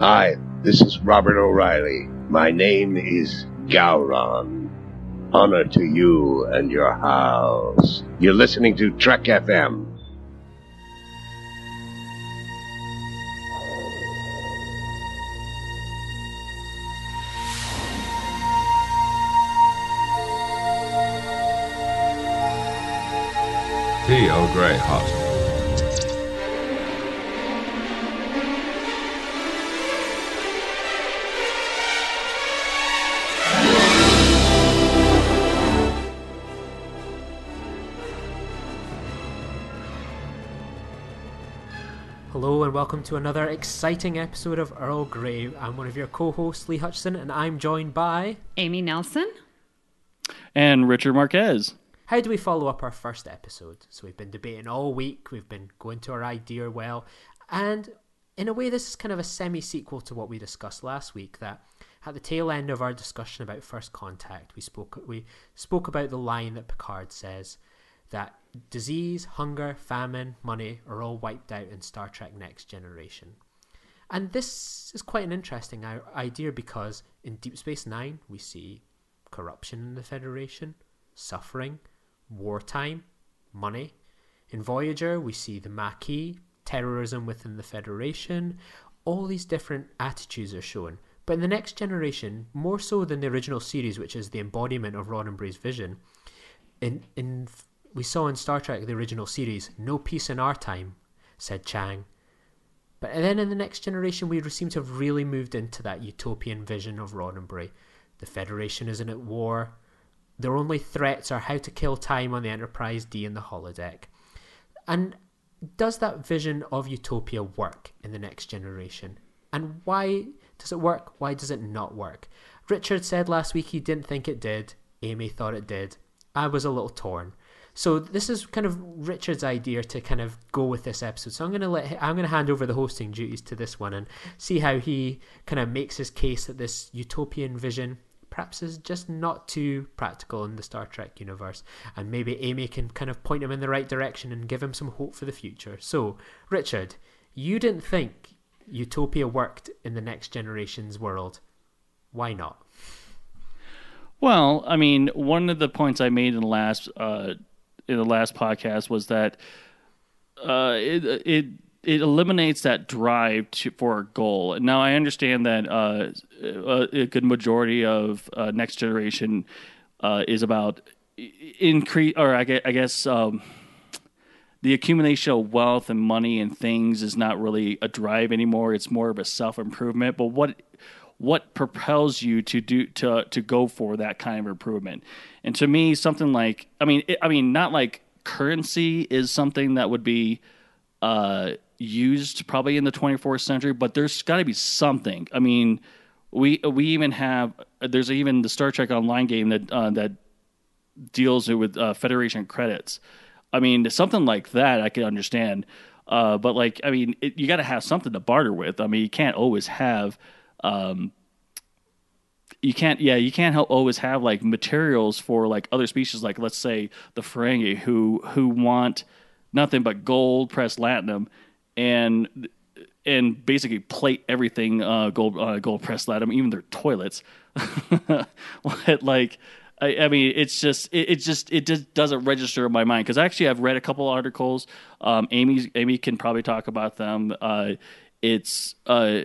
Hi, this is Robert O'Reilly. My name is Gowron. Honor to you and your house. You're listening to Trek FM. Tea Earl and welcome to another exciting episode of Earl Grey. I'm one of your co-hosts, Lee Hutchison, and I'm joined by. Amy Nelson. and Richard Marquez. How do we follow up our first episode? So we've been debating all week. We've been going to our idea well, and in a way, this is kind of a semi-sequel to what we discussed last week. That at the tail end of our discussion about first contact, we spoke we spoke about the line that Picard says that disease, hunger, famine, money are all wiped out in Star Trek Next Generation. And this is quite an interesting idea because in Deep Space Nine, we see corruption in the Federation, suffering, wartime, money. In Voyager, we see the Maquis, terrorism within the Federation. All these different attitudes are shown. But in the next generation, more so than the original series, which is the embodiment of Roddenberry's vision, in in we saw in Star Trek the original series, no peace in our time, said Chang. But then in the next generation, we seem to have really moved into that utopian vision of Roddenberry. The Federation isn't at war. Their only threats are how to kill time on the Enterprise D and the holodeck. And does that vision of utopia work in the next generation? And why does it work? Why does it not work? Richard said last week he didn't think it did. Amy thought it did. I was a little torn. So this is kind of Richard's idea to kind of go with this episode. So I'm going to let I'm going to hand over the hosting duties to this one and see how he kind of makes his case that this utopian vision perhaps is just not too practical in the Star Trek universe, and maybe Amy can kind of point him in the right direction and give him some hope for the future. So, Richard, you didn't think utopia worked in the next generation's world. Why not? Well, I mean, one of the points I made in the last uh, in the last podcast was that uh, it it it eliminates that drive to, for a goal. Now, I understand that uh, a, a good majority of uh, next generation uh, is about increase, or I guess, I guess um, the accumulation of wealth and money and things is not really a drive anymore. It's more of a self improvement. But what what propels you to do to to go for that kind of improvement? And to me, something like I mean, it, I mean, not like currency is something that would be uh, used probably in the 24th century, but there's got to be something. I mean, we we even have there's even the Star Trek Online game that uh, that deals with uh, Federation credits. I mean, something like that I can understand. Uh, but like, I mean, it, you got to have something to barter with. I mean, you can't always have, um, you can't, yeah, you can't help always have like materials for like other species, like let's say the Ferengi, who who want nothing but gold, pressed latinum, and and basically plate everything uh, gold uh, gold pressed latinum, even their toilets. like, I, I mean, it's just it, it just it just doesn't register in my mind because actually I've read a couple articles. Um, Amy Amy can probably talk about them. Uh, it's uh,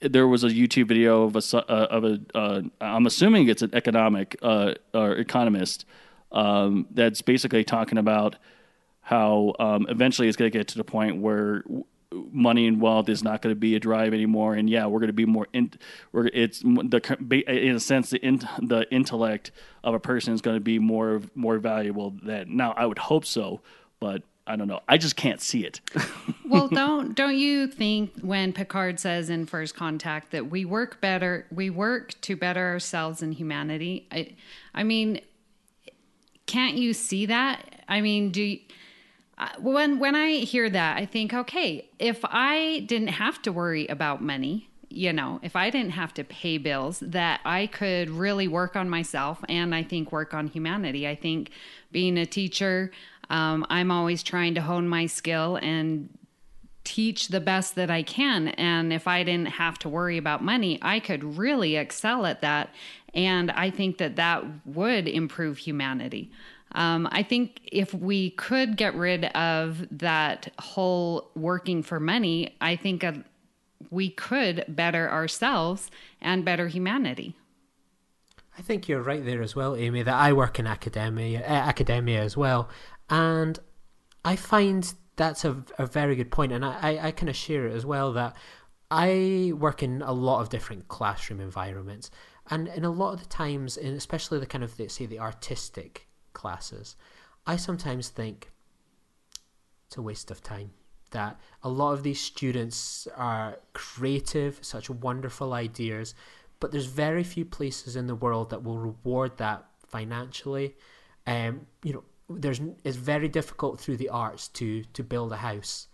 there was a YouTube video of a uh, of a uh, I'm assuming it's an economic uh, or economist um, that's basically talking about how um, eventually it's going to get to the point where money and wealth is not going to be a drive anymore, and yeah, we're going to be more. In, we're, it's the in a sense the in, the intellect of a person is going to be more more valuable than now. I would hope so, but I don't know. I just can't see it. well, don't don't you think when Picard says in First Contact that we work better, we work to better ourselves and humanity? I, I mean, can't you see that? I mean, do you, uh, when when I hear that, I think, okay, if I didn't have to worry about money, you know, if I didn't have to pay bills, that I could really work on myself and I think work on humanity. I think being a teacher, um, I'm always trying to hone my skill and teach the best that I can. And if I didn't have to worry about money, I could really excel at that. And I think that that would improve humanity. Um, I think if we could get rid of that whole working for money, I think uh, we could better ourselves and better humanity. I think you're right there as well, Amy. That I work in academia, uh, academia as well, and I find that's a, a very good point, and I, I, I kind of share it as well. That I work in a lot of different classroom environments, and in a lot of the times, in especially the kind of the, say the artistic classes, I sometimes think it's a waste of time. That a lot of these students are creative, such wonderful ideas, but there's very few places in the world that will reward that financially. Um, you know, there's it's very difficult through the arts to to build a house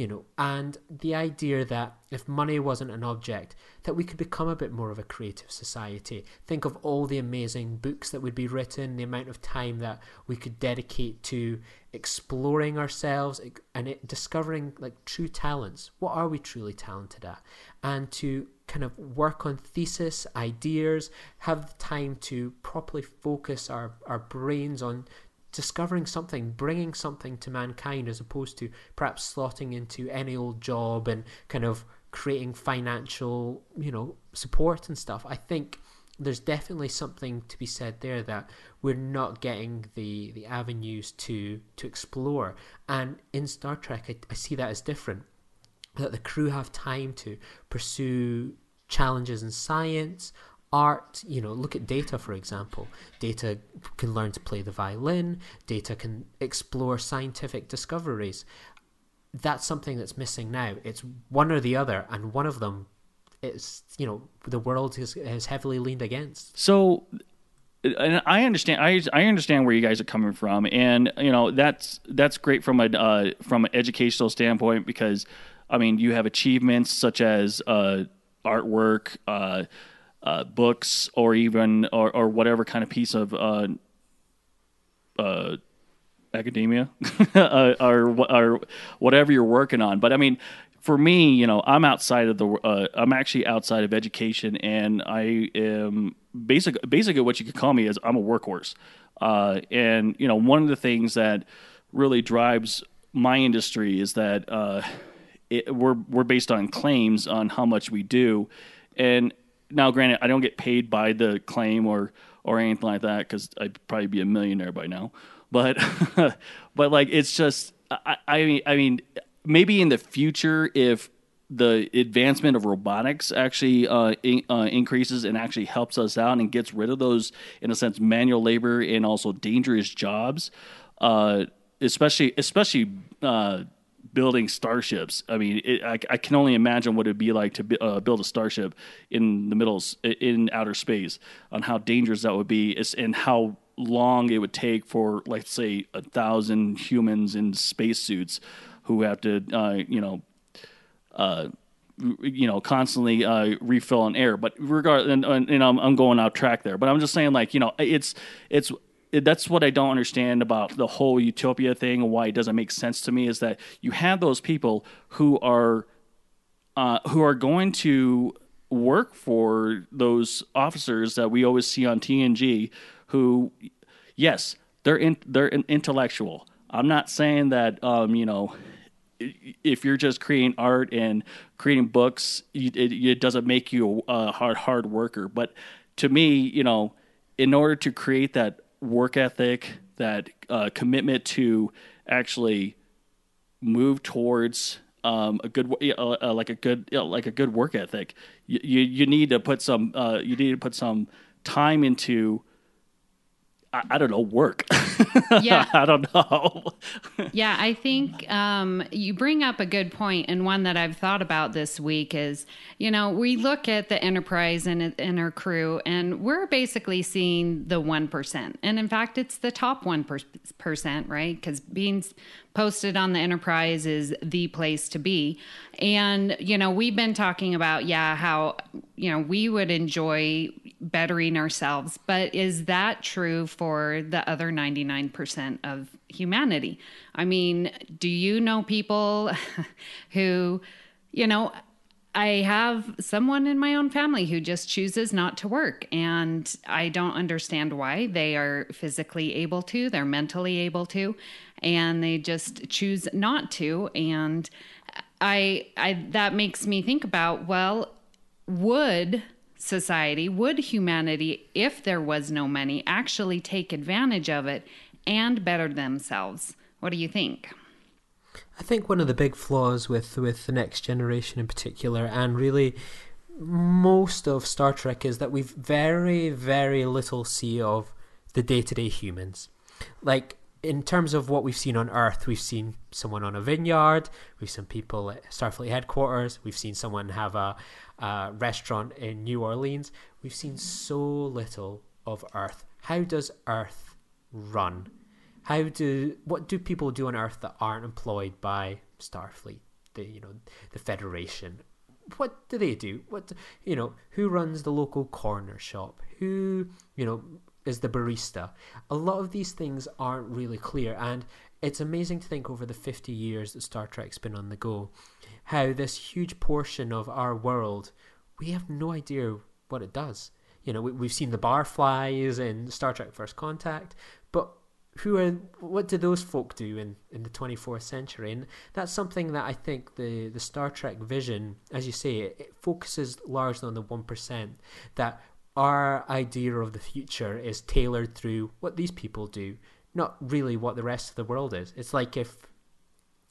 you know. And the idea that if money wasn't an object that we could become a bit more of a creative society. Think of all the amazing books that would be written the amount of time that we could dedicate to exploring ourselves and it, discovering like true talents. What are we truly talented at? And to kind of work on thesis ideas have the time to properly focus our, our brains on discovering something, bringing something to mankind, as opposed to perhaps slotting into any old job and kind of creating financial, you know, support and stuff. I think there's definitely something to be said there that we're not getting the the avenues to to explore. And in Star Trek, I, I see that as different. That the crew have time to pursue challenges in science art you know look at data for example. Data can learn to play the violin. Data can explore scientific discoveries. That's something that's missing now. It's one or the other and one of them is you know the world has, has heavily leaned against. So and I understand. I I understand where you guys are coming from, and you know that's that's great from a uh, from an educational standpoint because, I mean, you have achievements such as uh, artwork, uh, uh, books or even or, or whatever kind of piece of uh, uh, academia uh, or, or whatever you're working on. But I mean, for me, you know, I'm outside of the. Uh, I'm actually outside of education, and I am basic. Basically, what you could call me is I'm a workhorse. Uh, and you know, one of the things that really drives my industry is that it, we're we're based on claims on how much we do, and now, granted, I don't get paid by the claim or or anything like that because I'd probably be a millionaire by now. But but like it's just I, I mean I mean maybe in the future if the advancement of robotics actually uh, in, uh, increases and actually helps us out and gets rid of those, in a sense, manual labor and also dangerous jobs, uh, especially especially uh, building starships. I mean, it, I, I, can only imagine what it'd be like to uh, build a starship in the middle in outer space, on how dangerous that would be, and how long it would take for, like, say, a thousand humans in spacesuits who have to, uh, you know, uh, you know, constantly uh, refill on air. But regard, and, and I'm, I'm going out track there. But I'm just saying, like, you know, it's it's that's what I don't understand about the whole utopia thing and why it doesn't make sense to me is that you have those people who are uh, who are going to work for those officers that we always see on TNG who yes they're in, they're intellectual. I'm not saying that um, you know if you're just creating art and creating books it, it doesn't make you a hard hard worker. But to me you know in order to create that work ethic, that uh, commitment to actually move towards um, a good, uh, uh, like a good, you know, like a good work ethic. You, you, you need to put some, uh, you need to put some time into I, I don't know, work. Yeah. I don't know. yeah, I think um, you bring up a good point, and one that I've thought about this week is, you know, we look at the enterprise and, and our crew, and we're basically seeing the 1%. And in fact, it's the top 1%, right? Because being posted on the Enterprise is the place to be. And, you know, we've been talking about, yeah, how, you know, we would enjoy bettering ourselves, but is that true for the other 99% of humanity? I mean, do you know people who, you know, I have someone in my own family who just chooses not to work, and I don't understand why. They are physically able to, they're mentally able to, and they just choose not to. And I, I that makes me think about well, would society, would humanity, if there was no money, actually take advantage of it and better themselves? What do you think? I think one of the big flaws with with the next generation in particular, and really most of Star Trek, is that we've very very little see of the day to day humans. Like in terms of what we've seen on Earth, we've seen someone on a vineyard, we've seen people at Starfleet headquarters, we've seen someone have a, a restaurant in New Orleans. We've seen so little of Earth. How does Earth run? How do what do people do on Earth that aren't employed by Starfleet, the you know the Federation? What do they do? What you know? Who runs the local corner shop? Who you know is the barista? A lot of these things aren't really clear, and it's amazing to think over the fifty years that Star Trek's been on the go, how this huge portion of our world we have no idea what it does. You know, we, we've seen the barflies in Star Trek First Contact, but who are what do those folk do in, in the 24th century and that's something that i think the, the star trek vision as you say it, it focuses largely on the 1% that our idea of the future is tailored through what these people do not really what the rest of the world is. It's like if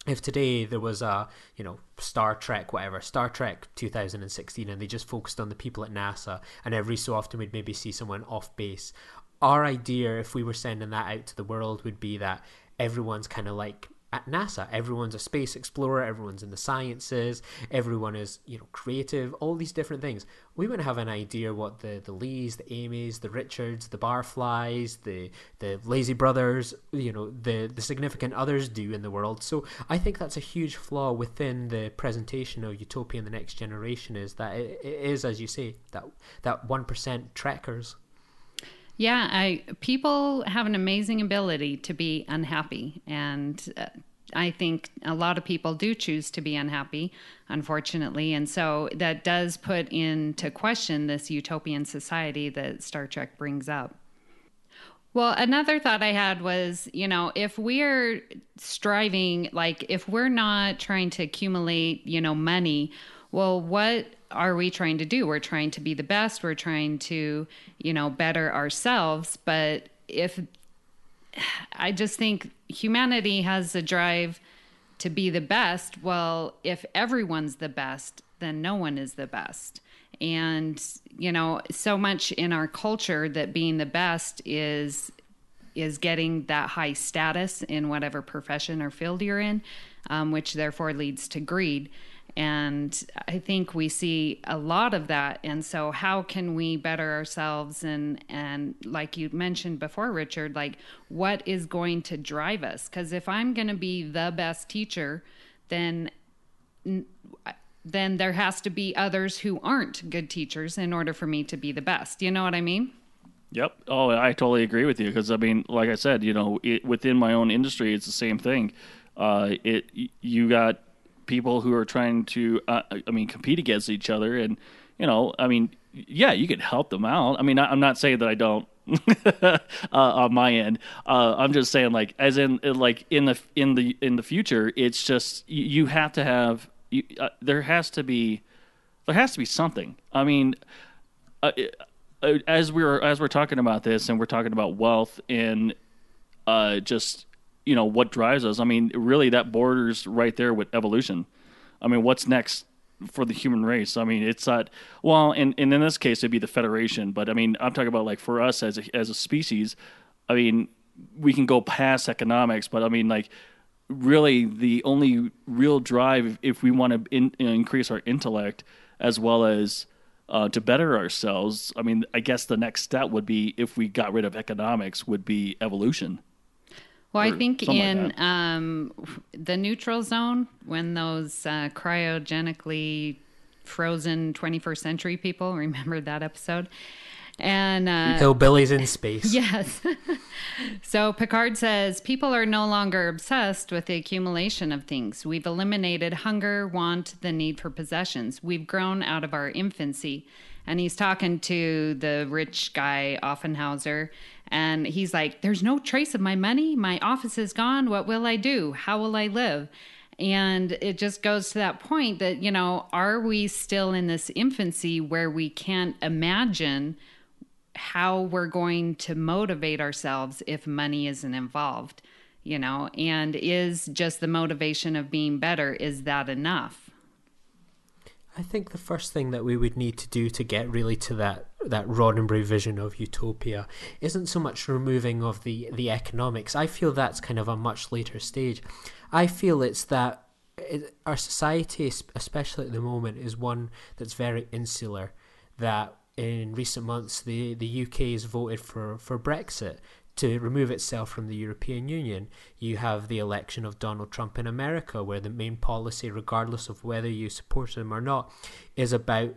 if today there was a you know Star Trek whatever Star Trek 2016 and they just focused on the people at NASA and every so often we'd maybe see someone off base. Our idea, if we were sending that out to the world, would be that everyone's kind of like at NASA. Everyone's a space explorer. Everyone's in the sciences. Everyone is, you know, creative. All these different things. We wouldn't have an idea what the the Lees, the Amys, the Richards, the Barflies, the the Lazy Brothers, you know, the the significant others do in the world. So I think that's a huge flaw within the presentation of Utopia and the Next Generation. Is that it, it is, as you say, that that one percent trekkers. Yeah, I people have an amazing ability to be unhappy and uh, I think a lot of people do choose to be unhappy, unfortunately. And so that does put into question this utopian society that Star Trek brings up. Well, another thought I had was, you know, if we're striving, like if we're not trying to accumulate, you know, money, well, what are we trying to do? We're trying to be the best. We're trying to, you know, better ourselves. But if I just think humanity has a drive to be the best, well, if everyone's the best, then no one is the best. And, you know, so much in our culture that being the best is is getting that high status in whatever profession or field you're in, um, which therefore leads to greed. And I think we see a lot of that. And so how can we better ourselves and and like you mentioned before Richard, like what is going to drive us? Cuz if I'm going to be the best teacher, then then there has to be others who aren't good teachers in order for me to be the best. You know what I mean? Yep. Oh, I totally agree with you because I mean, like I said, you know, it, within my own industry, it's the same thing. Uh, it you got people who are trying to, uh, I mean, compete against each other. And, you know, I mean, yeah, you can help them out. I mean, I'm not saying that I don't. uh, on my end, uh, I'm just saying, like, as in, like, in the in the in the future, it's just you, you have to have. You, uh, there has to be, there has to be something. I mean, uh, uh, as we're as we're talking about this, and we're talking about wealth and just you know what drives us. I mean, really, that borders right there with evolution. I mean, what's next for the human race? I mean, it's not well, and, and in this case, it'd be the Federation. But I mean, I'm talking about like for us as a, as a species. I mean, we can go past economics, but I mean, like really, the only real drive if we want to in, increase our intellect as well as uh, to better ourselves. I mean, I guess the next step would be if we got rid of economics, would be evolution. Well, I think something like in um, the neutral zone, when those uh, cryogenically frozen 21st century people, remember that episode? And uh, Hillbillies in space. Yes. so Picard says people are no longer obsessed with the accumulation of things. We've eliminated hunger, want, the need for possessions. We've grown out of our infancy. And he's talking to the rich guy, Offenhouse, and he's like, There's no trace of my money. My office is gone. What will I do? How will I live? And it just goes to that point that, you know, are we still in this infancy where we can't imagine how we're going to motivate ourselves if money isn't involved you know and is just the motivation of being better is that enough I think the first thing that we would need to do to get really to that that Roddenberry vision of utopia isn't so much removing of the the economics. I feel that's kind of a much later stage. I feel it's that it, our society, especially at the moment, is one that's very insular. That in recent months, the the UK has voted for for Brexit to remove itself from the European Union. You have the election of Donald Trump in America, where the main policy, regardless of whether you support him or not, is about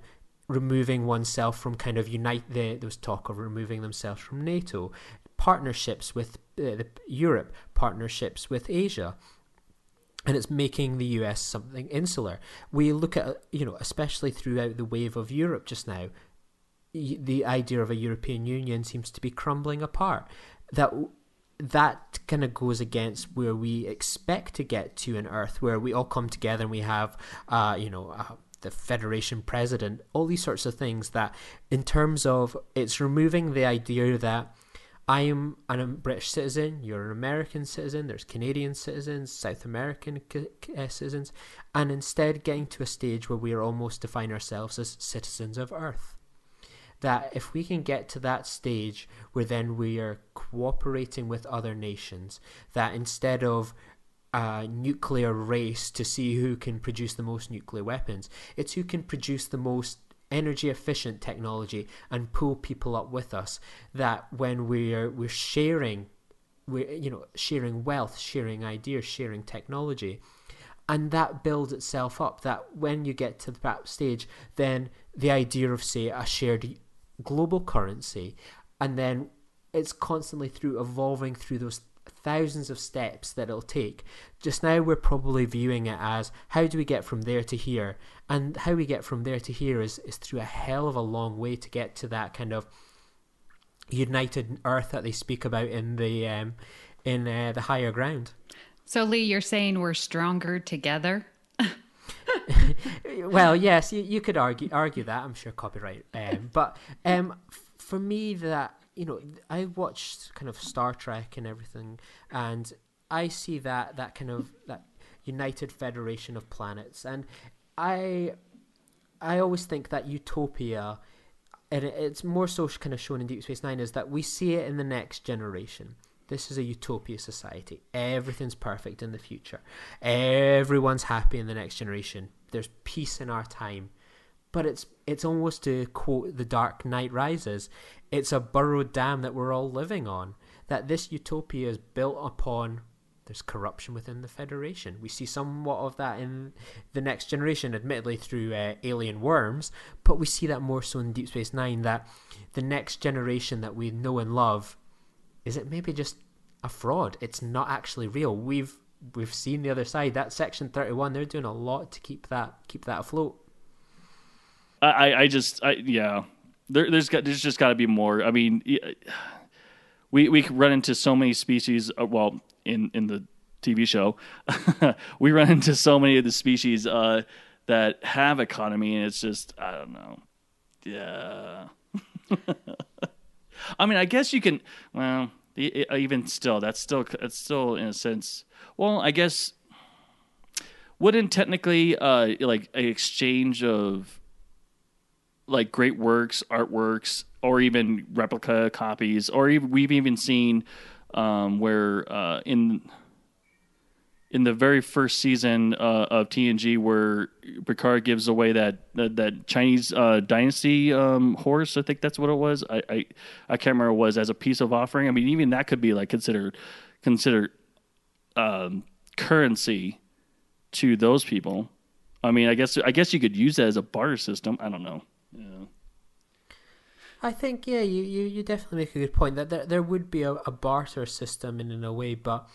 removing oneself from kind of unite. The, there was talk of removing themselves from NATO, partnerships with uh, the, Europe, partnerships with Asia and it's making the US something insular. We look at, you know, especially throughout the wave of Europe just now, the idea of a European Union seems to be crumbling apart. That that kind of goes against where we expect to get to an Earth, where we all come together and we have, uh, you know, uh, the Federation president, all these sorts of things. That, in terms of, it's removing the idea that I am a British citizen, you're an American citizen, there's Canadian citizens, South American uh, citizens, and instead getting to a stage where we are almost define ourselves as citizens of Earth. That if we can get to that stage where then we are cooperating with other nations, that instead of a nuclear race to see who can produce the most nuclear weapons, it's who can produce the most energy efficient technology and pull people up with us that when we're we're sharing we're you know sharing wealth sharing ideas sharing technology. And that builds itself up that when you get to that stage then the idea of say a shared global currency and then it's constantly through evolving through those thousands of steps that it'll take. Just now, we're probably viewing it as how do we get from there to here? And how we get from there to here is, is through a hell of a long way to get to that kind of united earth that they speak about in the um, in uh, the higher ground. so lee you're saying we're stronger together well, yes, you, you could argue argue that. I'm sure copyright, um, but um, for me, that you know, I watched kind of Star Trek and everything, and I see that that kind of that United Federation of Planets, and I I always think that utopia, and it's more so kind of shown in Deep Space Nine, is that we see it in the next generation. This is a utopia society. Everything's perfect in the future. Everyone's happy in the next generation. There's peace in our time. But it's it's almost to quote The Dark Knight Rises, it's a burrowed dam that we're all living on. That this utopia is built upon there's corruption within the Federation. We see somewhat of that in the next generation, admittedly through uh, alien worms, but we see that more so in Deep Space Nine. That the next generation that we know and love is it maybe just a fraud? It's not actually real. We've we've seen the other side. That Section Thirty One, they're doing a lot to keep that keep that afloat. I, I, just, I, yeah, there, there's got, there's just got to be more. I mean, we we run into so many species. Uh, well, in in the TV show, we run into so many of the species uh, that have economy, and it's just, I don't know, yeah. I mean, I guess you can. Well, even still, that's still it's still in a sense. Well, I guess wouldn't technically uh like an exchange of like great works, artworks, or even replica copies, or even, we've even seen um, where uh, in in the very first season uh, of TNG, where Picard gives away that that, that Chinese uh, dynasty um, horse, I think that's what it was. I, I I can't remember what it was as a piece of offering. I mean, even that could be like considered considered um, currency to those people. I mean, I guess I guess you could use that as a barter system. I don't know. I think yeah, you, you, you definitely make a good point that there there would be a, a barter system in, in a way, but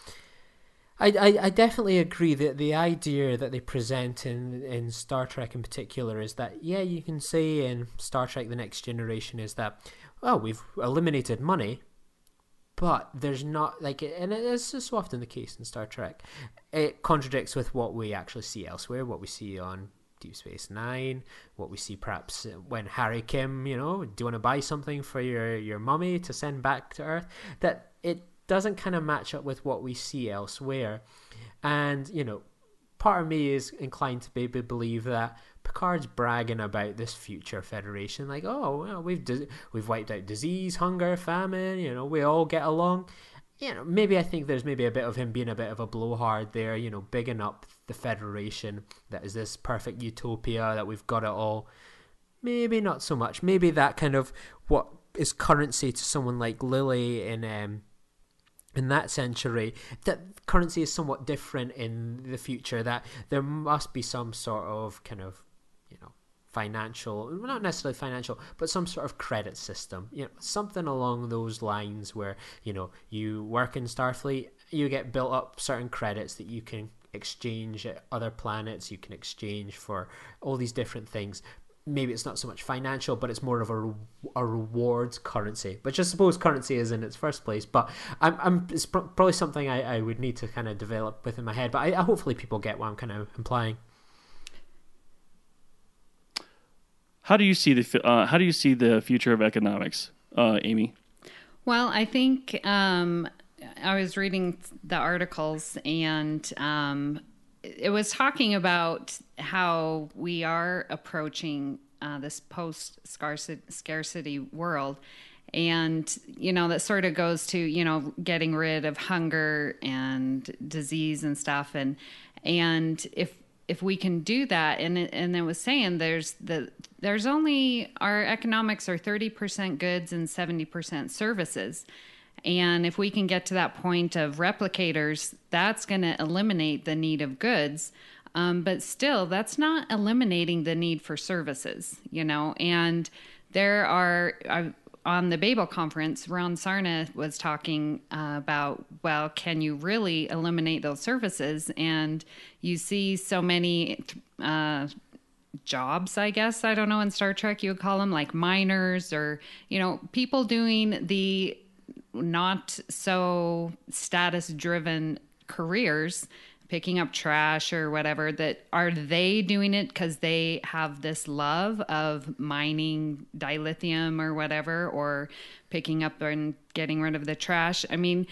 I, I, I definitely agree that the idea that they present in, in Star Trek in particular is that yeah you can say in Star Trek the Next Generation is that well we've eliminated money but there's not like and it is so often the case in Star Trek. It contradicts with what we actually see elsewhere what we see on Deep Space Nine what we see perhaps when Harry Kim you know do you want to buy something for your your mummy to send back to Earth that it doesn't kind of match up with what we see elsewhere. And, you know, part of me is inclined to maybe believe that Picard's bragging about this future federation, like, oh, well, we've di- we've wiped out disease, hunger, famine. You know, we all get along. You know, maybe I think there's maybe a bit of him being a bit of a blowhard there. You know, bigging up the federation that is this perfect utopia that we've got it all. Maybe not so much. Maybe that kind of what is currency to someone like Lily in um, in that century that currency is somewhat different in the future that there must be some sort of kind of you know financial not necessarily financial but some sort of credit system you know something along those lines where you know you work in starfleet you get built up certain credits that you can exchange at other planets you can exchange for all these different things maybe it's not so much financial, but it's more of a, a rewards currency, which I suppose currency is in its first place. But I'm, I'm it's pr- probably something I, I would need to kind of develop within my head. But I, I hopefully people get what I'm kind of implying. How do you see the uh, How do you see the future of economics, uh, Amy? Well, I think um, I was reading the articles and um, it was talking about how we are approaching uh, this post scarcity world. And you know that sort of goes to you know getting rid of hunger and disease and stuff. And and if if we can do that and and it was saying there's the there's only our economics are 30% goods and 70% services and if we can get to that point of replicators, that's going to eliminate the need of goods. Um, but still, that's not eliminating the need for services, you know. And there are, uh, on the Babel conference, Ron Sarna was talking uh, about, well, can you really eliminate those services? And you see so many uh, jobs, I guess, I don't know, in Star Trek, you would call them like miners or, you know, people doing the not so status driven careers picking up trash or whatever that are they doing it because they have this love of mining dilithium or whatever or picking up and getting rid of the trash? I mean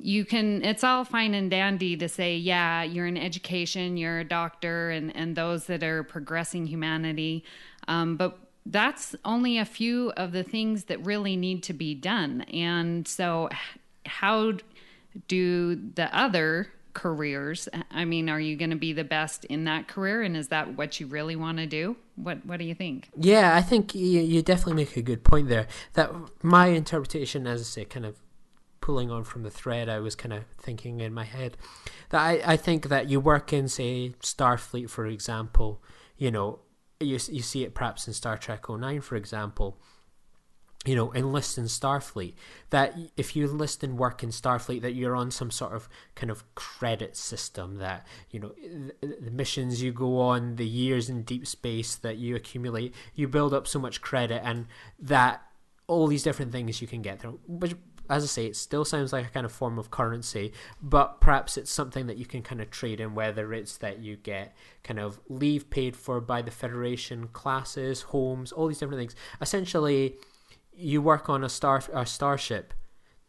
you can it's all fine and dandy to say yeah you're in education you're a doctor and and those that are progressing humanity um, but that's only a few of the things that really need to be done. And so, how do the other careers? I mean, are you going to be the best in that career, and is that what you really want to do? What What do you think? Yeah, I think you, you definitely make a good point there. That my interpretation, as I say, kind of pulling on from the thread I was kind of thinking in my head, that I, I think that you work in, say, Starfleet, for example, you know, you, you see it perhaps in Star Trek 09, for example. You know, enlist in Starfleet. That if you enlist and work in Starfleet, that you're on some sort of kind of credit system. That you know, the, the missions you go on, the years in deep space that you accumulate, you build up so much credit, and that all these different things you can get through, which as I say, it still sounds like a kind of form of currency, but perhaps it's something that you can kind of trade in, whether it's that you get kind of leave paid for by the Federation, classes, homes, all these different things. Essentially, you work on a star a starship,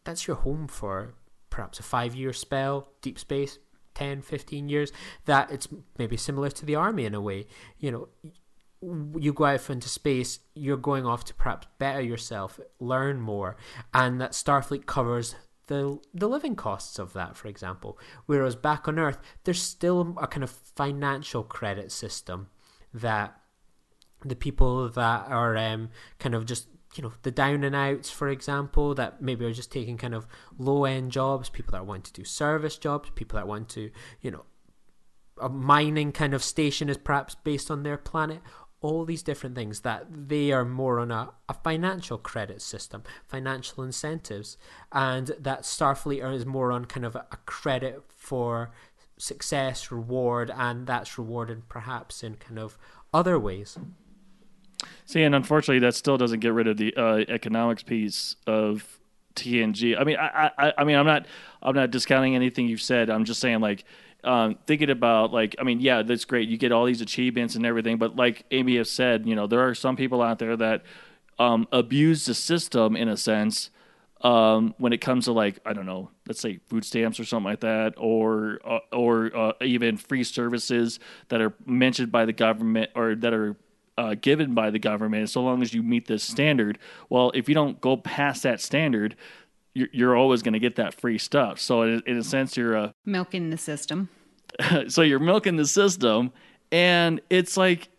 that's your home for perhaps a five year spell, deep space, 10, 15 years. That it's maybe similar to the army in a way. You know, you go out into space, you're going off to perhaps better yourself, learn more, and that Starfleet covers the the living costs of that, for example. Whereas back on Earth, there's still a kind of financial credit system that the people that are um, kind of just you know the down and outs for example that maybe are just taking kind of low end jobs people that want to do service jobs people that want to you know a mining kind of station is perhaps based on their planet all these different things that they are more on a, a financial credit system financial incentives and that starfleet is more on kind of a, credit for success reward and that's rewarded perhaps in kind of other ways See, and unfortunately, that still doesn't get rid of the uh, economics piece of TNG. I mean, I, I, I mean, I'm not, I'm not discounting anything you've said. I'm just saying, like, um, thinking about, like, I mean, yeah, that's great. You get all these achievements and everything, but like Amy has said, you know, there are some people out there that um, abuse the system in a sense. Um, when it comes to like I don't know, let's say food stamps or something like that, or uh, or uh, even free services that are mentioned by the government or that are uh, given by the government, so long as you meet this standard. Well, if you don't go past that standard, you're, you're always going to get that free stuff. So in, in a sense, you're uh, milking the system. so you're milking the system, and it's like,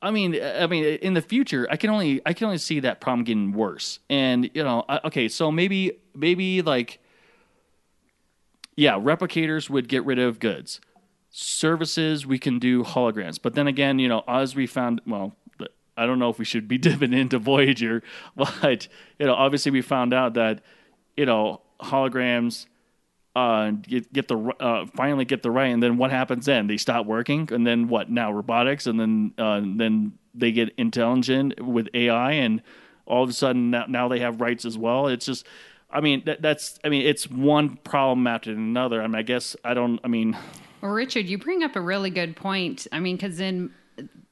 I mean, I mean, in the future, I can only I can only see that problem getting worse. And you know, okay, so maybe maybe like, yeah, replicators would get rid of goods services we can do holograms but then again you know as we found well i don't know if we should be dipping into voyager but you know obviously we found out that you know holograms uh, get, get the uh, finally get the right, and then what happens then? They stop working, and then what? Now robotics, and then uh, then they get intelligent with AI, and all of a sudden now, now they have rights as well. It's just, I mean, that, that's, I mean, it's one problem after another. I mean, I guess I don't, I mean, well, Richard, you bring up a really good point. I mean, because in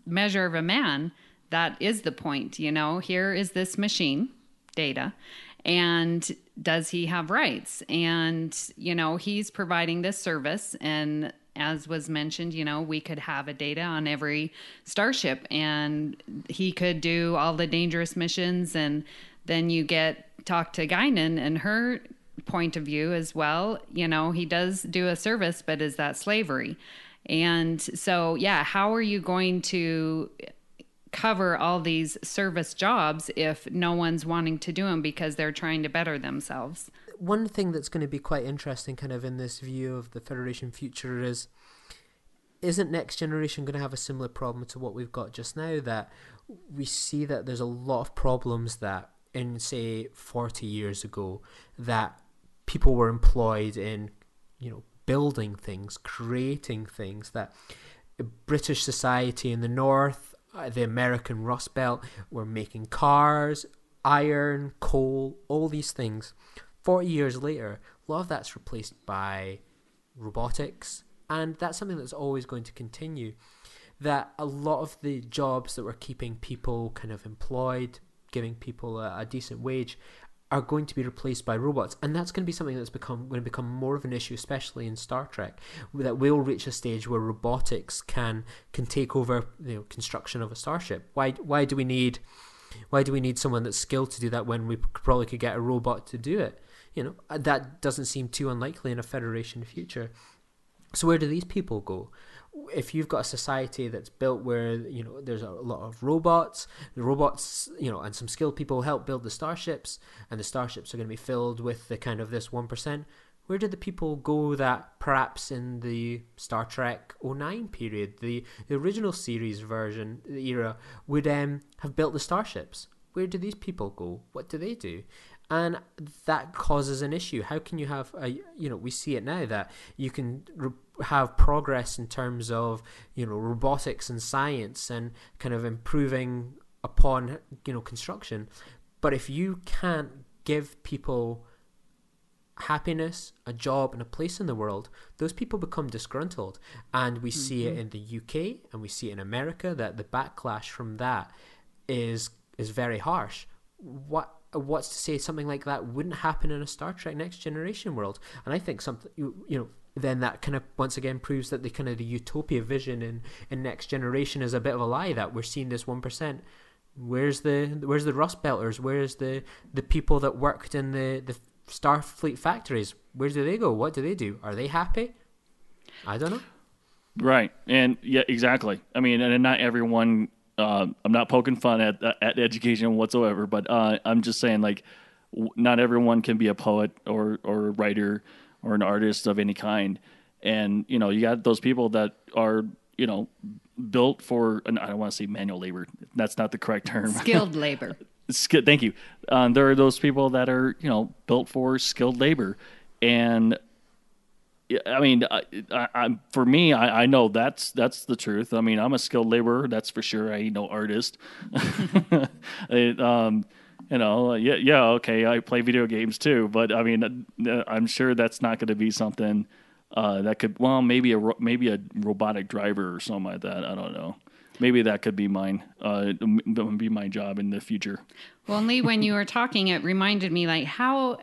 Measure of a Man, that is the point. You know, here is this machine data, and does he have rights? And, you know, he's providing this service. And as was mentioned, you know, we could have a data on every starship, and he could do all the dangerous missions. And then you get talk to Guinan and her point of view as well. You know, he does do a service, but is that slavery? And so, yeah, how are you going to cover all these service jobs if no one's wanting to do them because they're trying to better themselves? One thing that's going to be quite interesting, kind of in this view of the Federation future, is isn't next generation going to have a similar problem to what we've got just now? That we see that there's a lot of problems that in say 40 years ago that people were employed in, you know, building things, creating things that British society in the north, uh, the American Rust Belt were making cars, iron, coal, all these things. 40 years later, a lot of that's replaced by robotics, and that's something that's always going to continue. That a lot of the jobs that were keeping people kind of employed, giving people a, a decent wage, are going to be replaced by robots, and that's going to be something that's become going to become more of an issue, especially in Star Trek. That we'll reach a stage where robotics can can take over the you know, construction of a starship. Why why do we need why do we need someone that's skilled to do that when we probably could get a robot to do it? You know that doesn't seem too unlikely in a Federation future. So where do these people go? If you've got a society that's built where you know there's a lot of robots the robots you know and some skilled people help build the starships and the starships are going to be filled with the kind of this 1% where did the people go that perhaps in the Star Trek 09 period, the, the original series version the era, would um, have built the starships? Where do these people go? What do they do? And that causes an issue. How can you have a, you know, we see it now that you can re- have progress in terms of you know robotics and science and kind of improving upon you know construction but if you can't give people happiness a job and a place in the world those people become disgruntled and we mm-hmm. see it mm-hmm. in the UK and we see it in America that the backlash from that is is very harsh what Uh, what's to say something like that wouldn't happen in a Star Trek Next Generation world? And I think something you, you know then that kind of once again proves that the kind of the utopia vision in, in next generation is a bit of a lie that we're seeing this one percent. Where's the where's the rust belters? Where's the the people that worked in the the starfleet factories? Where do they go? What do they do? Are they happy? I don't know. Right. And yeah exactly. I mean and not everyone Uh, I'm not poking fun at at education whatsoever, but uh, I'm just saying like w- not everyone can be a poet or or a writer or an artist of any kind, and you know you got those people that are you know built for and I don't want to say manual labor. That's not the correct term. Skilled labor. Sk- thank you. Um, there are those people that are you know built for skilled labor, and I mean, I, I, for me, I, I know that's that's the truth. I mean, I'm a skilled laborer, that's for sure. I ain't no artist. it, um, you know, yeah, yeah, okay. I play video games too, but I mean, uh, I'm sure that's not going to be something uh, that could. Well, maybe a maybe a robotic driver or something like that. I don't know. Maybe that could be mine. Uh, that would be my job in the future. Well, Lee, when you were talking, it reminded me like how,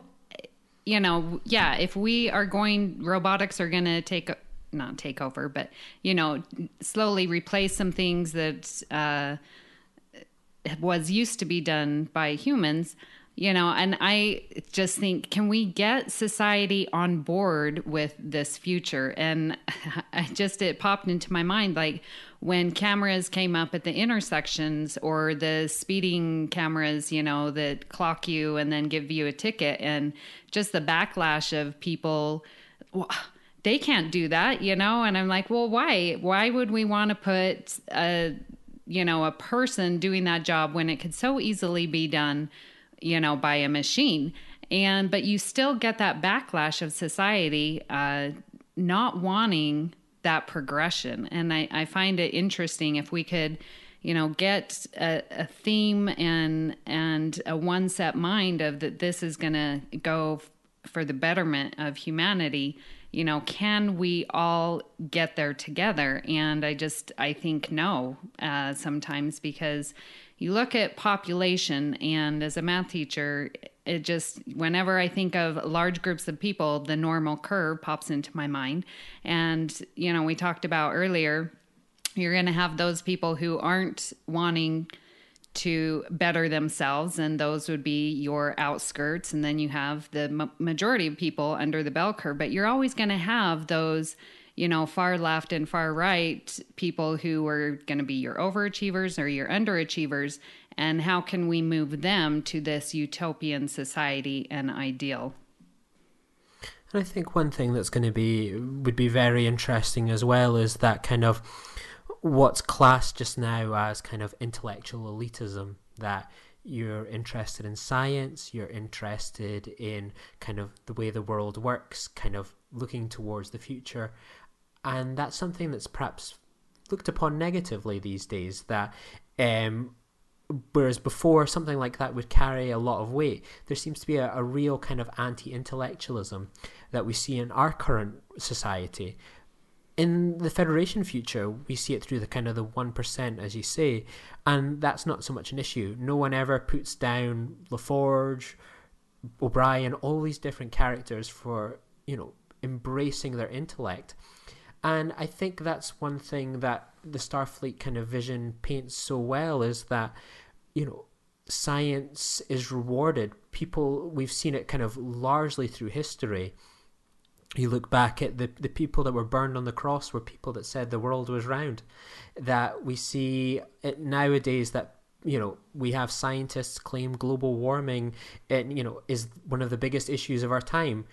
you know, yeah, if we are going, robotics are going to take, not take over, but, you know, slowly replace some things that uh, was used to be done by humans. You know, and I just think, can we get society on board with this future? And I just, it popped into my mind like when cameras came up at the intersections or the speeding cameras, you know, that clock you and then give you a ticket, and just the backlash of people. Well, they can't do that, you know? And I'm like, well, why? Why would we want to put a, you know, a person doing that job when it could so easily be done? You know, by a machine. And but you still get that backlash of society uh, not wanting that progression. And I, I find it interesting if we could, you know, get a, a theme and and a one set mind of that this is going to go for the betterment of humanity you know can we all get there together and i just i think no uh, sometimes because you look at population and as a math teacher it just whenever i think of large groups of people the normal curve pops into my mind. And you know we talked about earlier you're going to have those people who aren't wanting to better themselves and those would be your outskirts and then you have the ma- majority of people under the bell curve. But you're always going to have those you know, far left and far right people who are going to be your overachievers or your underachievers, and how can we move them to this utopian society and ideal? And I think one thing that's going to be would be very interesting as well is that kind of what's classed just now as kind of intellectual elitism that you're interested in science, you're interested in kind of the way the world works, kind of looking towards the future, and that's something that's perhaps looked upon negatively these days. That um, whereas before something like that would carry a lot of weight, there seems to be a, a real kind of anti-intellectualism that we see in our current society. In the Federation future, we see it through the kind of the one percent, as you say, and that's not so much an issue. No one ever puts down LaForge, O'Brien, all these different characters for you know embracing their intellect and I think that's one thing that the Starfleet kind of vision paints so well is that, you know, science is rewarded. People, we've seen it kind of largely through history. You look back at the, the people that were burned on the cross were people that said the world was round. That we see it nowadays that you know we have scientists claim global warming and you know is one of the biggest issues of our time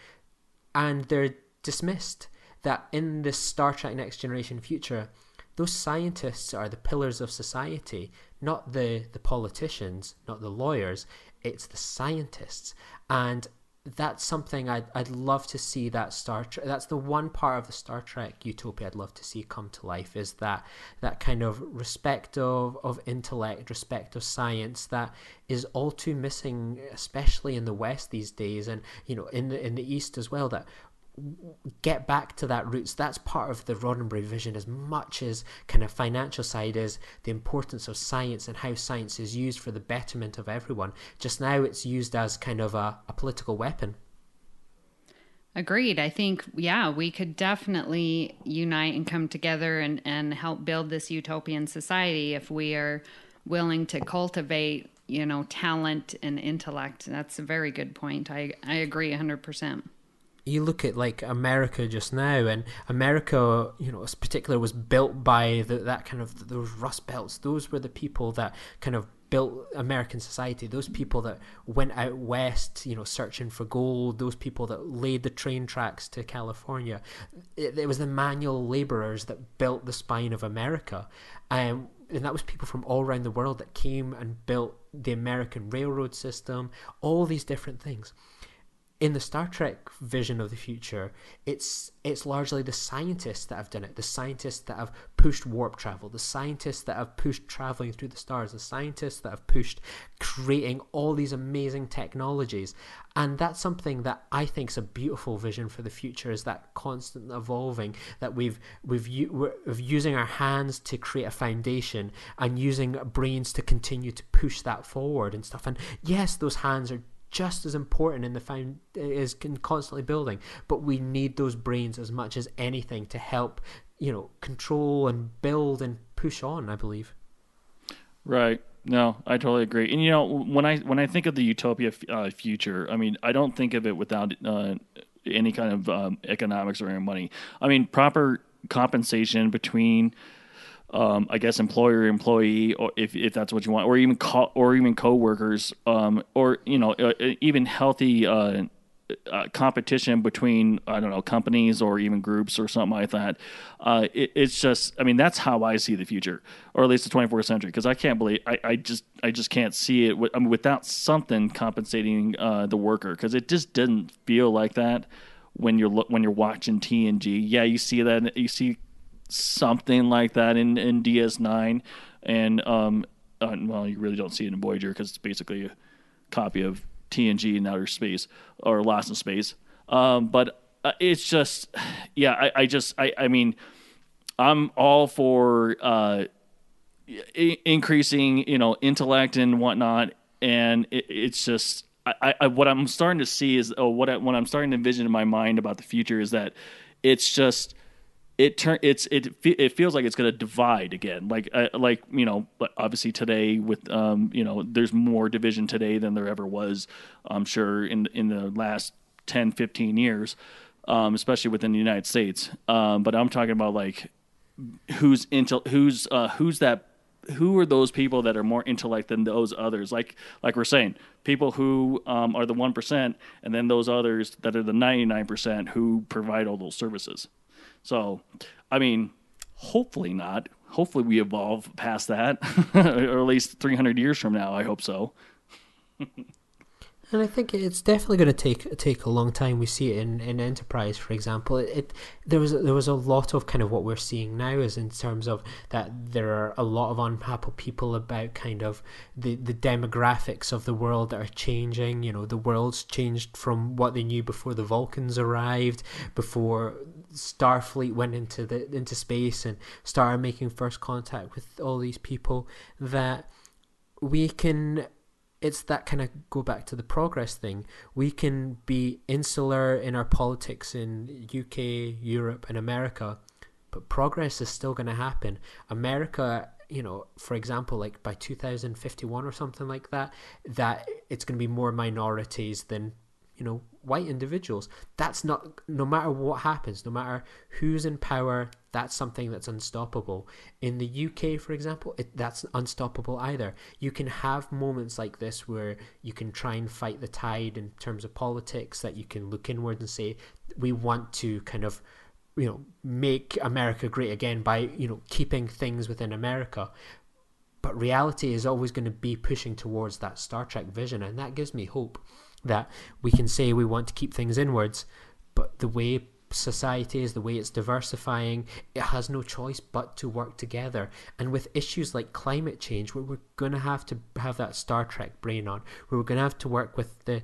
and they're dismissed that in this Star Trek Next Generation future, those scientists are the pillars of society, not the, the politicians, not the lawyers, it's the scientists. And that's something I'd, I'd love to see that Star Trek. That's the one part of the Star Trek utopia I'd love to see come to life is that that kind of respect of, of intellect, respect of science that is all too missing, especially in the West these days, and you know in the in the East as well. That get back to that roots. That's part of the Roddenberry vision as much as kind of financial side is the importance of science and how science is used for the betterment of everyone. Just now it's used as kind of a, a political weapon. Agreed. I think, yeah, we could definitely unite and come together and, and help build this utopian society if we are willing to cultivate, you know, talent and intellect. That's a very good point. I, I agree 100%. You look at like America just now, and America, you know, in particular, was built by the, that kind of those Rust Belts. Those were the people that kind of built American society. Those people that went out west, you know, searching for gold. Those people that laid the train tracks to California. It, it was the manual laborers that built the spine of America, um, and that was people from all around the world that came and built the American railroad system. All these different things in the Star Trek vision of the future, it's it's largely the scientists that have done it, the scientists that have pushed warp travel, the scientists that have pushed traveling through the stars, the scientists that have pushed creating all these amazing technologies. And that's something that I think is a beautiful vision for the future is that constant evolving that we've we've we're using our hands to create a foundation and using brains to continue to push that forward and stuff. And yes, those hands are just as important in the found is can constantly building. But we need those brains as much as anything to help you know control and build and push on i believe. Right. No i totally agree. And you know when i when i think of the utopia uh, future i mean i don't think of it without uh, any kind of um, economics or any money. I mean proper compensation between um, I guess employer employee, or if, if that's what you want, or even co- or even coworkers, um, or you know uh, uh, even healthy uh, uh, competition between I don't know companies or even groups or something like that. Uh, it, it's just I mean that's how I see the future, or at least the 24th century, because I can't believe I, I just I just can't see it mean, without something compensating uh, the worker, because it just didn't feel like that when you're when you're watching TNG. Yeah, you see that you see something like that in, in DS9, and um, uh, well, you really don't see it in Voyager because it's basically a copy of TNG in outer space or Lost in Space. Um, but uh, it's just, yeah, I, I just, I, I mean, I'm all for uh, I- increasing, you know, intellect and whatnot, and it, it's just. I, I, what I'm starting to see is, oh, what I, what I'm starting to envision in my mind about the future is that it's just it turn it's it it feels like it's going to divide again. Like uh, like you know obviously today with um you know there's more division today than there ever was i'm sure in in the last 10 15 years um especially within the united states. Um but i'm talking about like who's into who's uh who's that who are those people that are more intellect than those others? Like like we're saying people who um, are the 1% and then those others that are the 99% who provide all those services so, I mean, hopefully not. Hopefully we evolve past that, or at least 300 years from now. I hope so. And I think it's definitely going to take take a long time. We see it in, in Enterprise, for example. It, it there was there was a lot of kind of what we're seeing now is in terms of that there are a lot of unhappy people about kind of the the demographics of the world that are changing. You know, the world's changed from what they knew before the Vulcans arrived, before Starfleet went into the into space and started making first contact with all these people. That we can it's that kind of go back to the progress thing. We can be insular in our politics in UK, Europe, and America, but progress is still going to happen. America, you know, for example, like by 2051 or something like that, that it's going to be more minorities than you know white individuals. That's not no matter what happens no matter who's in power that's something that's unstoppable. In the UK for example it, that's unstoppable either. You can have moments like this where you can try and fight the tide in terms of politics that you can look inward and say we want to kind of you know make America great again by you know keeping things within America. But reality is always going to be pushing towards that Star Trek vision and that gives me hope that we can say we want to keep things inwards, but the way society is, the way it's diversifying, it has no choice but to work together. And with issues like climate change, where we're going to have to have that Star Trek brain on, where we're going to have to work with the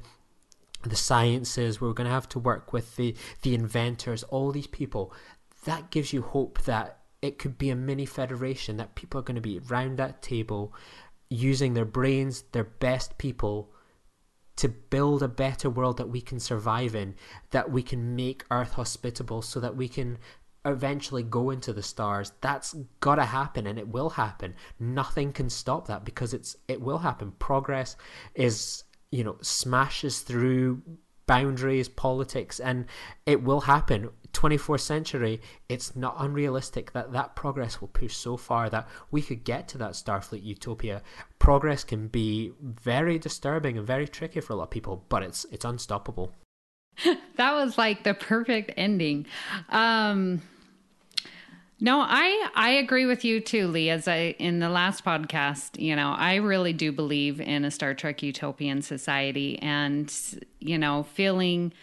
the sciences, where we're going to have to work with the the inventors, all these people. That gives you hope that it could be a mini federation that people are going to be round that table using their brains, their best people to build a better world that we can survive in, that we can make Earth hospitable so that we can eventually go into the stars. That's gotta happen and it will happen. Nothing can stop that because it's it will happen. Progress is you know, smashes through boundaries, politics, and it will happen. 24th century, it's not unrealistic that that progress will push so far that we could get to that Starfleet utopia. Progress can be very disturbing and very tricky for a lot of people, but it's it's unstoppable. that was like the perfect ending. Um, no, I I agree with you too, Lee. As I in the last podcast, you know, I really do believe in a Star Trek utopian society, and you know, feeling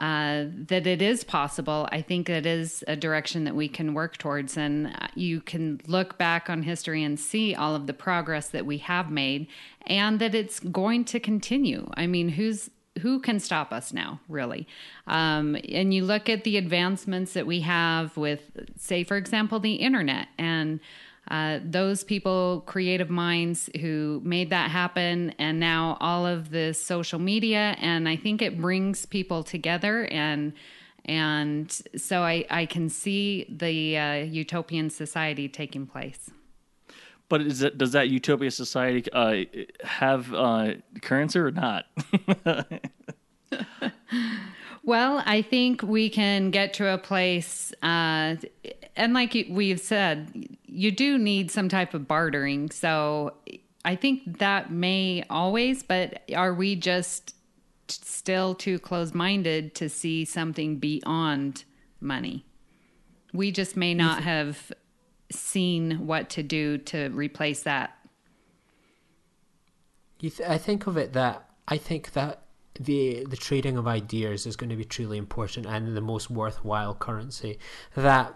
uh, that it is possible. I think it is a direction that we can work towards, and you can look back on history and see all of the progress that we have made, and that it's going to continue. I mean, who's who can stop us now, really? Um, and you look at the advancements that we have with, say, for example, the internet and uh, those people, creative minds who made that happen, and now all of the social media. And I think it brings people together and and so I, I can see the uh, utopian society taking place. But it, does that utopia society uh, have uh, currency or not? well, I think we can get to a place, uh, and like we've said, you do need some type of bartering. So I think that may always, but are we just still too close minded to see something beyond money? We just may not have seen what to do to replace that. You th- I think of it that I think that the the trading of ideas is going to be truly important and the most worthwhile currency. That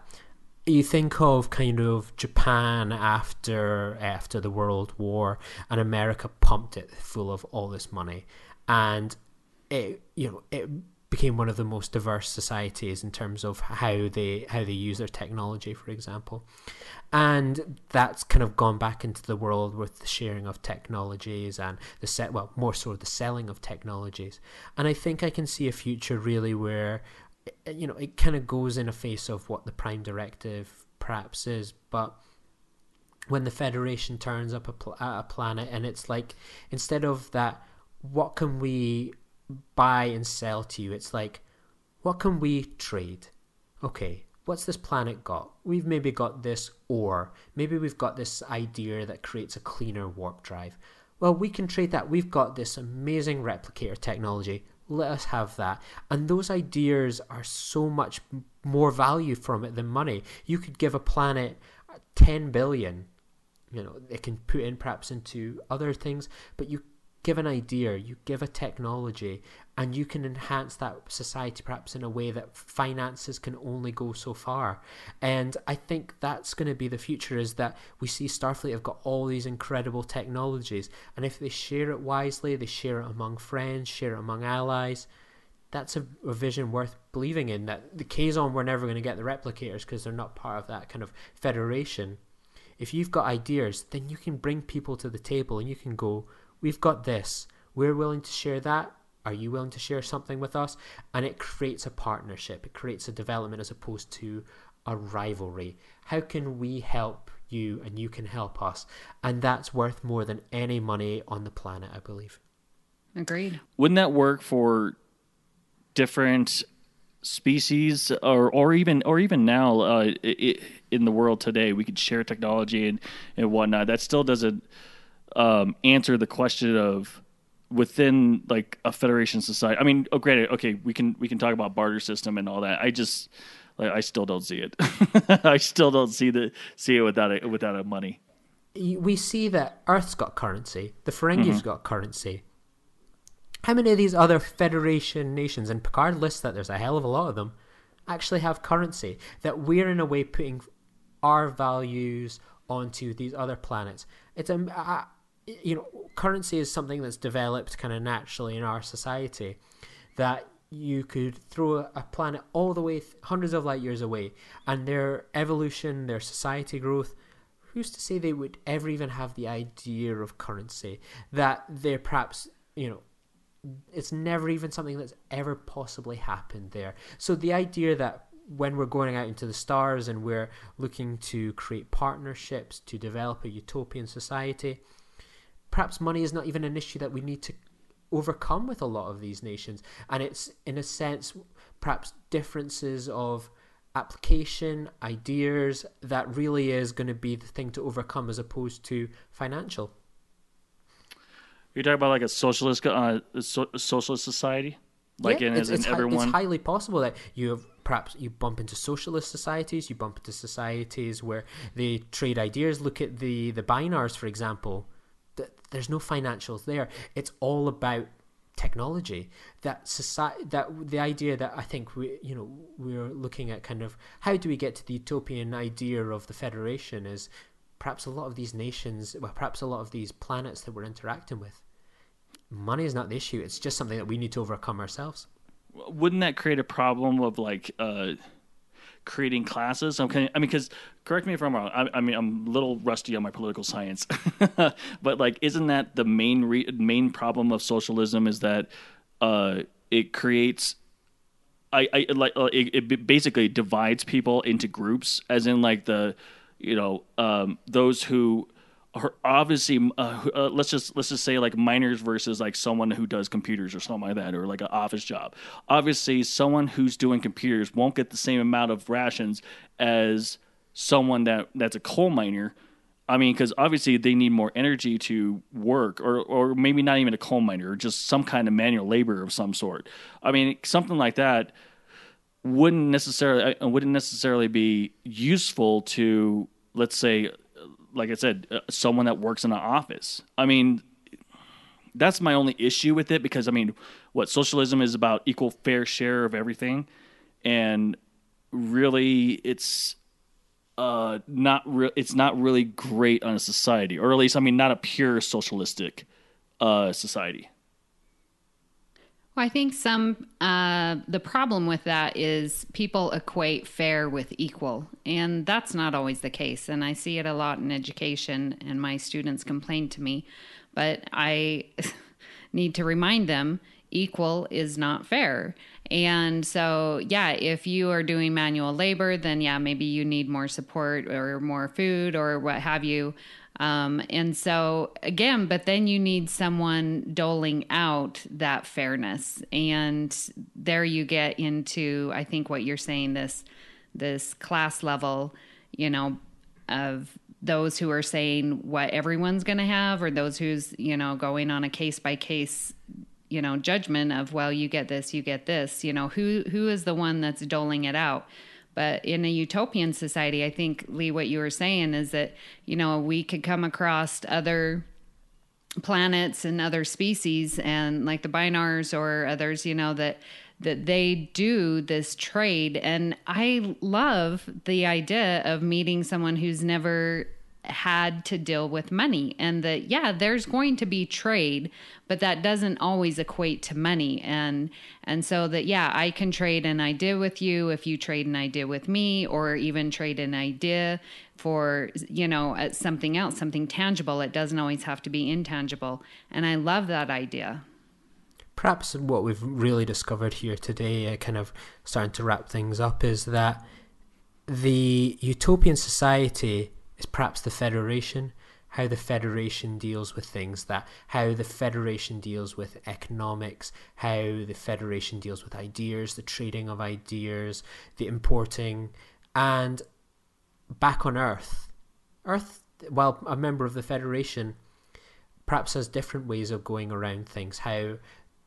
you think of kind of Japan after after the World War and America pumped it full of all this money and it you know it became one of the most diverse societies in terms of how they how they use their technology, for example. And that's kind of gone back into the world with the sharing of technologies and the set well, more so the selling of technologies. And I think I can see a future really where you know, it kind of goes in a face of what the prime directive perhaps is, but when the Federation turns up a, pl- a planet and it's like instead of that, what can we buy and sell to you. It's like, what can we trade? Okay, what's this planet got? We've maybe got this ore. Maybe we've got this idea that creates a cleaner warp drive. Well, we can trade that. We've got this amazing replicator technology. Let us have that. And those ideas are so much more value from it than money. You could give a planet 10 billion. You know, it can put in perhaps into other things, but you give an idea, you give a technology, and you can enhance that society perhaps in a way that finances can only go so far. And I think that's going to be the future is that we see Starfleet have got all these incredible technologies, and if they share it wisely, they share it among friends, share it among allies. That's a, a vision worth believing in. That the Kazon were never going to get the replicators because they're not part of that kind of federation. If you've got ideas, then you can bring people to the table and you can go, we've got this. We're willing to share that. Are you willing to share something with us? And it creates a partnership. It creates a development as opposed to a rivalry. How can we help you and you can help us? And that's worth more than any money on the planet, I believe. Agreed. Wouldn't that work for different species or or even or even now uh, it, in the world today we could share technology and and whatnot that still doesn't um, answer the question of within like a federation society. I mean, oh, granted, okay, we can we can talk about barter system and all that. I just like I still don't see it. I still don't see the see it without it without a money. We see that Earth's got currency. The Ferengis mm-hmm. got currency. How many of these other Federation nations, and Picard lists that there's a hell of a lot of them, actually have currency? That we're in a way putting our values onto these other planets. It's a, you know, currency is something that's developed kind of naturally in our society. That you could throw a planet all the way th- hundreds of light years away, and their evolution, their society growth. Who's to say they would ever even have the idea of currency? That they're perhaps, you know, it's never even something that's ever possibly happened there. So the idea that when we're going out into the stars and we're looking to create partnerships to develop a utopian society, perhaps money is not even an issue that we need to overcome with a lot of these nations, and it's in a sense perhaps differences of application, ideas that really is going to be the thing to overcome as opposed to financial. You're talking about like a socialist, uh, so- socialist society, like yeah, in, it's, in it's, everyone. it's highly possible that you have perhaps you bump into socialist societies, you bump into societies where they trade ideas. Look at the the Bynars, for example. Th- There's no financials there. It's all about technology. That society, that the idea that I think we, you know, we're looking at kind of how do we get to the utopian idea of the federation is perhaps a lot of these nations, well, perhaps a lot of these planets that we're interacting with. Money is not the issue. It's just something that we need to overcome ourselves. Wouldn't that create a problem of like uh, creating classes? Okay, I mean, because correct me if I'm wrong. I, I mean, I'm a little rusty on my political science, but like, isn't that the main re- main problem of socialism? Is that uh, it creates I, I like uh, it, it basically divides people into groups, as in like the, you know, um, those who obviously uh, uh, let's just let's just say like miners versus like someone who does computers or something like that, or like an office job. Obviously, someone who's doing computers won't get the same amount of rations as someone that that's a coal miner. I mean, because obviously they need more energy to work, or or maybe not even a coal miner, or just some kind of manual labor of some sort. I mean, something like that wouldn't necessarily uh, wouldn't necessarily be useful to, let's say, like I said, uh, someone that works in an office. I mean, that's my only issue with it because I mean, what socialism is about equal fair share of everything, and really, it's uh not re- it's not really great on a society or at least i mean not a pure socialistic uh society Well, I think some uh, the problem with that is people equate fair with equal, and that's not always the case. And I see it a lot in education, and my students complain to me, but I need to remind them equal is not fair. And so, yeah, if you are doing manual labor, then yeah, maybe you need more support or more food or what have you. Um, and so, again, but then you need someone doling out that fairness. And there you get into, I think, what you're saying this, this class level, you know, of those who are saying what everyone's going to have or those who's, you know, going on a case by case you know judgment of well you get this you get this you know who who is the one that's doling it out? But in a utopian society i think lee what you were saying is that you know we could come across other planets and other species and like the bynars or others you know that that they do this trade. And i love the idea of meeting someone who's never had to deal with money and that yeah there's going to be trade but that doesn't always equate to money. And and so that yeah i can trade an idea with you if you trade an idea with me or even trade an idea for you know uh, something else something tangible. It doesn't always have to be intangible. And i love that idea. Perhaps what we've really discovered here today, uh, kind of starting to wrap things up, is that the utopian society is perhaps the federation, how the federation deals with things, that how the federation deals with economics, how the federation deals with ideas, the trading of ideas, the importing, and back on Earth, Earth, while a member of the federation, perhaps has different ways of going around things, how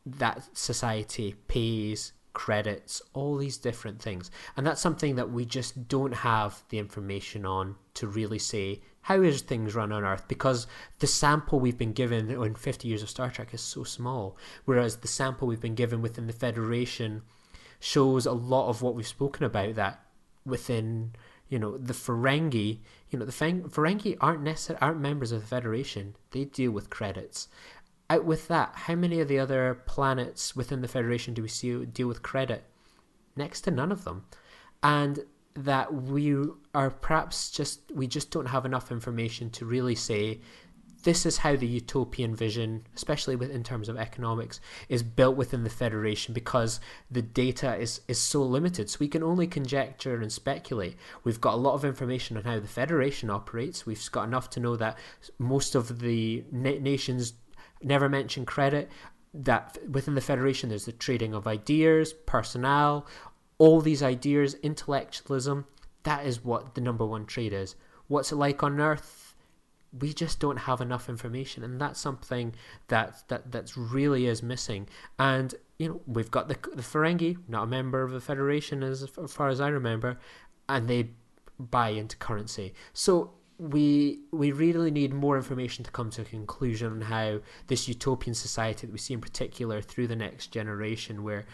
that society pays credits, all these different things. And that's something that we just don't have the information on to really say how is things run on Earth? Because the sample we've been given in 50 years of Star Trek is so small, whereas the sample we've been given within the Federation shows a lot of what we've spoken about that within you know the Ferengi you know the Ferengi aren't necessarily aren't members of the Federation. They deal with credits out with that, how many of the other planets within the Federation do we see deal with credit? Next to none of them. And that we are perhaps just, we just don't have enough information to really say this is how the utopian vision, especially with, in terms of economics, is built within the Federation because the data is, is so limited. So we can only conjecture and speculate. We've got a lot of information on how the Federation operates. We've got enough to know that most of the na- nations never mention credit. that within the Federation there's the trading of ideas, personnel, all these ideas, intellectualism. That is what the number one trade is. What's it like on Earth? We just don't have enough information, and that's something that that that really is missing. And you know, we've got the the Ferengi, not a member of the Federation as far as I remember, and they buy into currency. So we we really need more information to come to a conclusion on how this utopian society that we see in particular through the next generation where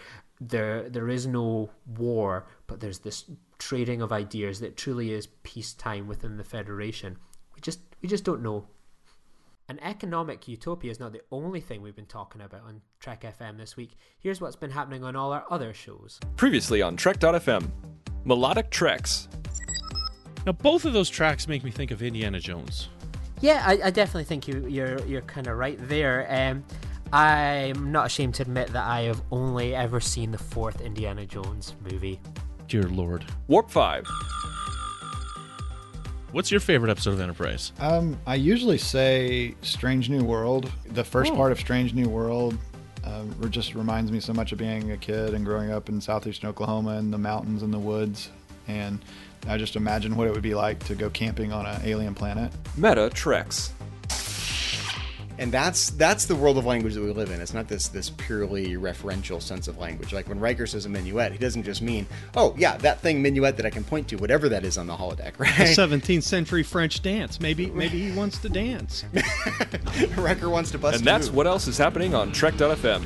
there there is no war but there's this trading of ideas that truly is peacetime within the federation we just we just don't know an economic utopia is not the only thing we've been talking about on Trek FM this week. Here's what's been happening on all our other shows. Previously on Trek.fm, Melodic Treks, Now, both of those tracks make me think of Indiana Jones. Yeah, I, I definitely think you, you're you're kind of right there. Um, I'm not ashamed to admit that I have only ever seen the fourth Indiana Jones movie. Dear Lord. Warp 5, What's your favorite episode of Enterprise? Um, I usually say Strange New World. The first Oh. part of Strange New World uh, just reminds me so much of being a kid and growing up in southeastern Oklahoma in the mountains and the woods. And I just imagine what it would be like to go camping on an alien planet. Meta Treks, and that's that's the world of language that we live in. It's not this this purely referential sense of language. Like when Riker says a minuet, he doesn't just mean, oh yeah, that thing minuet that I can point to, whatever that is on the holodeck, The right? 17th century French dance. Maybe maybe he wants to dance. Riker wants to bust. and a that's move. what else is happening on Trek.fm.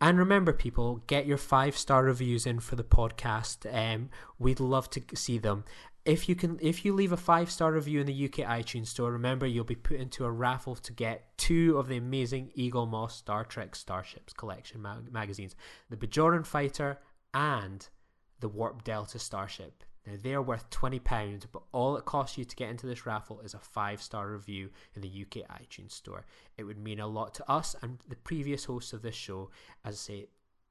And remember, people, get your five star reviews in for the podcast. Um, we'd love to see them. If you can, if you leave a five star review in the UK iTunes store, remember you'll be put into a raffle to get two of the amazing Eaglemoss Star Trek Starships collection mag- magazines, the Bajoran Fighter and the Warp Delta Starship. Now they are worth twenty pounds, but all it costs you to get into this raffle is a five star review in the UK iTunes store. It would mean a lot to us and the previous hosts of this show. As I say,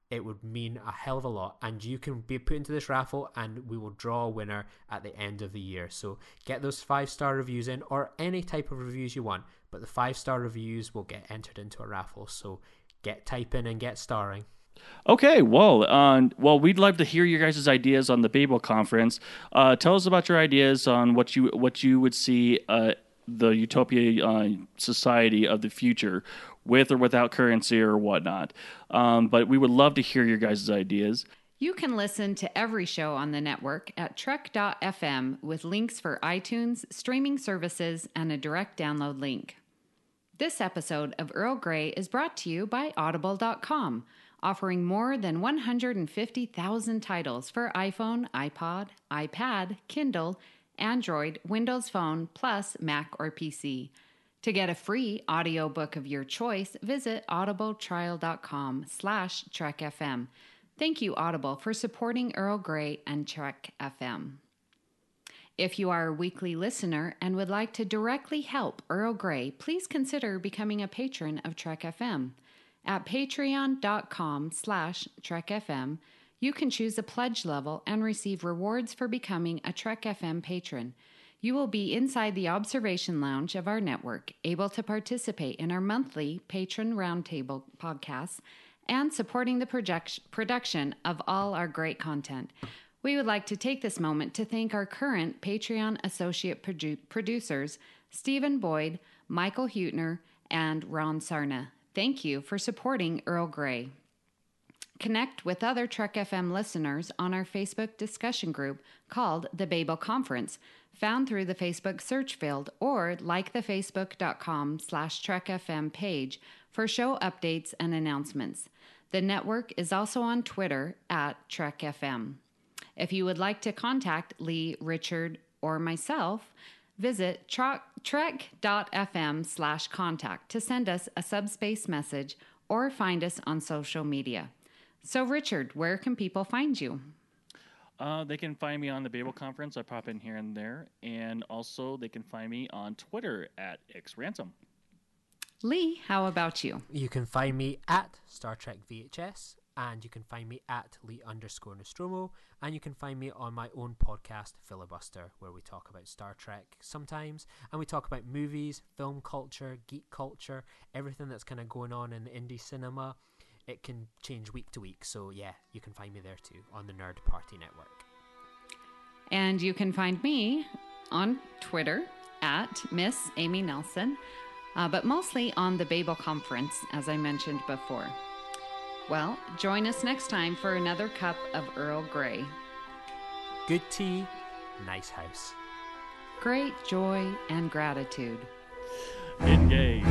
it would mean a hell of a lot, and you can be put into this raffle, and we will draw a winner at the end of the year. So get those five star reviews in, or any type of reviews you want. But the five star reviews will get entered into a raffle. So get typing and get starring. Okay, well, uh, well, we'd love to hear your guys' ideas on the Babel conference. Uh, tell us about your ideas on what you what you would see uh, the utopia uh, society of the future with or without currency or whatnot. Um, but we would love to hear your guys' ideas. You can listen to every show on the network at trek.fm with links for iTunes, streaming services, and a direct download link. This episode of Earl Grey is brought to you by Audible.com, offering more than 150,000 titles for iPhone, iPod, iPad, Kindle, Android, Windows Phone, plus Mac or PC. To get a free audiobook of your choice, visit audibletrial.com slash trekfm. Thank you, Audible, for supporting Earl Grey and Trek FM. If you are a weekly listener and would like to directly help Earl Grey, please consider becoming a patron of Trek FM. At patreon.com slash trekfm, you can choose a pledge level and receive rewards for becoming a Trek FM patron. You will be inside the observation lounge of our network, able to participate in our monthly patron roundtable podcasts and supporting the project- production of all our great content. We would like to take this moment to thank our current Patreon associate produ- producers, Stephen Boyd, Michael Hutner, and Ron Sarna. Thank you for supporting Earl Grey. Connect with other Trek FM listeners on our Facebook discussion group called the Babel Conference, found through the Facebook search field, or like the facebook.com slash trekfm page for show updates and announcements. The network is also on Twitter at Trek FM. If you would like to contact Lee, Richard, or myself, visit trek.fm slash contact to send us a subspace message or find us on social media. So, Richard, where can people find you? Uh, they can find me on the Babel conference. I pop in here and there, and also they can find me on Twitter at xransom. Lee, how about you? You can find me at Star Trek VHS and you can find me at Lee underscore Nostromo, and you can find me on my own podcast, Filibuster, where we talk about Star Trek sometimes, and we talk about movies, film culture, geek culture, everything that's kind of going on in the indie cinema. It can change week to week, so yeah, you can find me there too on the Nerd Party Network. And you can find me on Twitter at Miss Amy Nelson, uh, but mostly on the Babel Conference, as I mentioned before. Well, join us next time for another cup of Earl Grey. Good tea, nice house. Great joy and gratitude. Engage.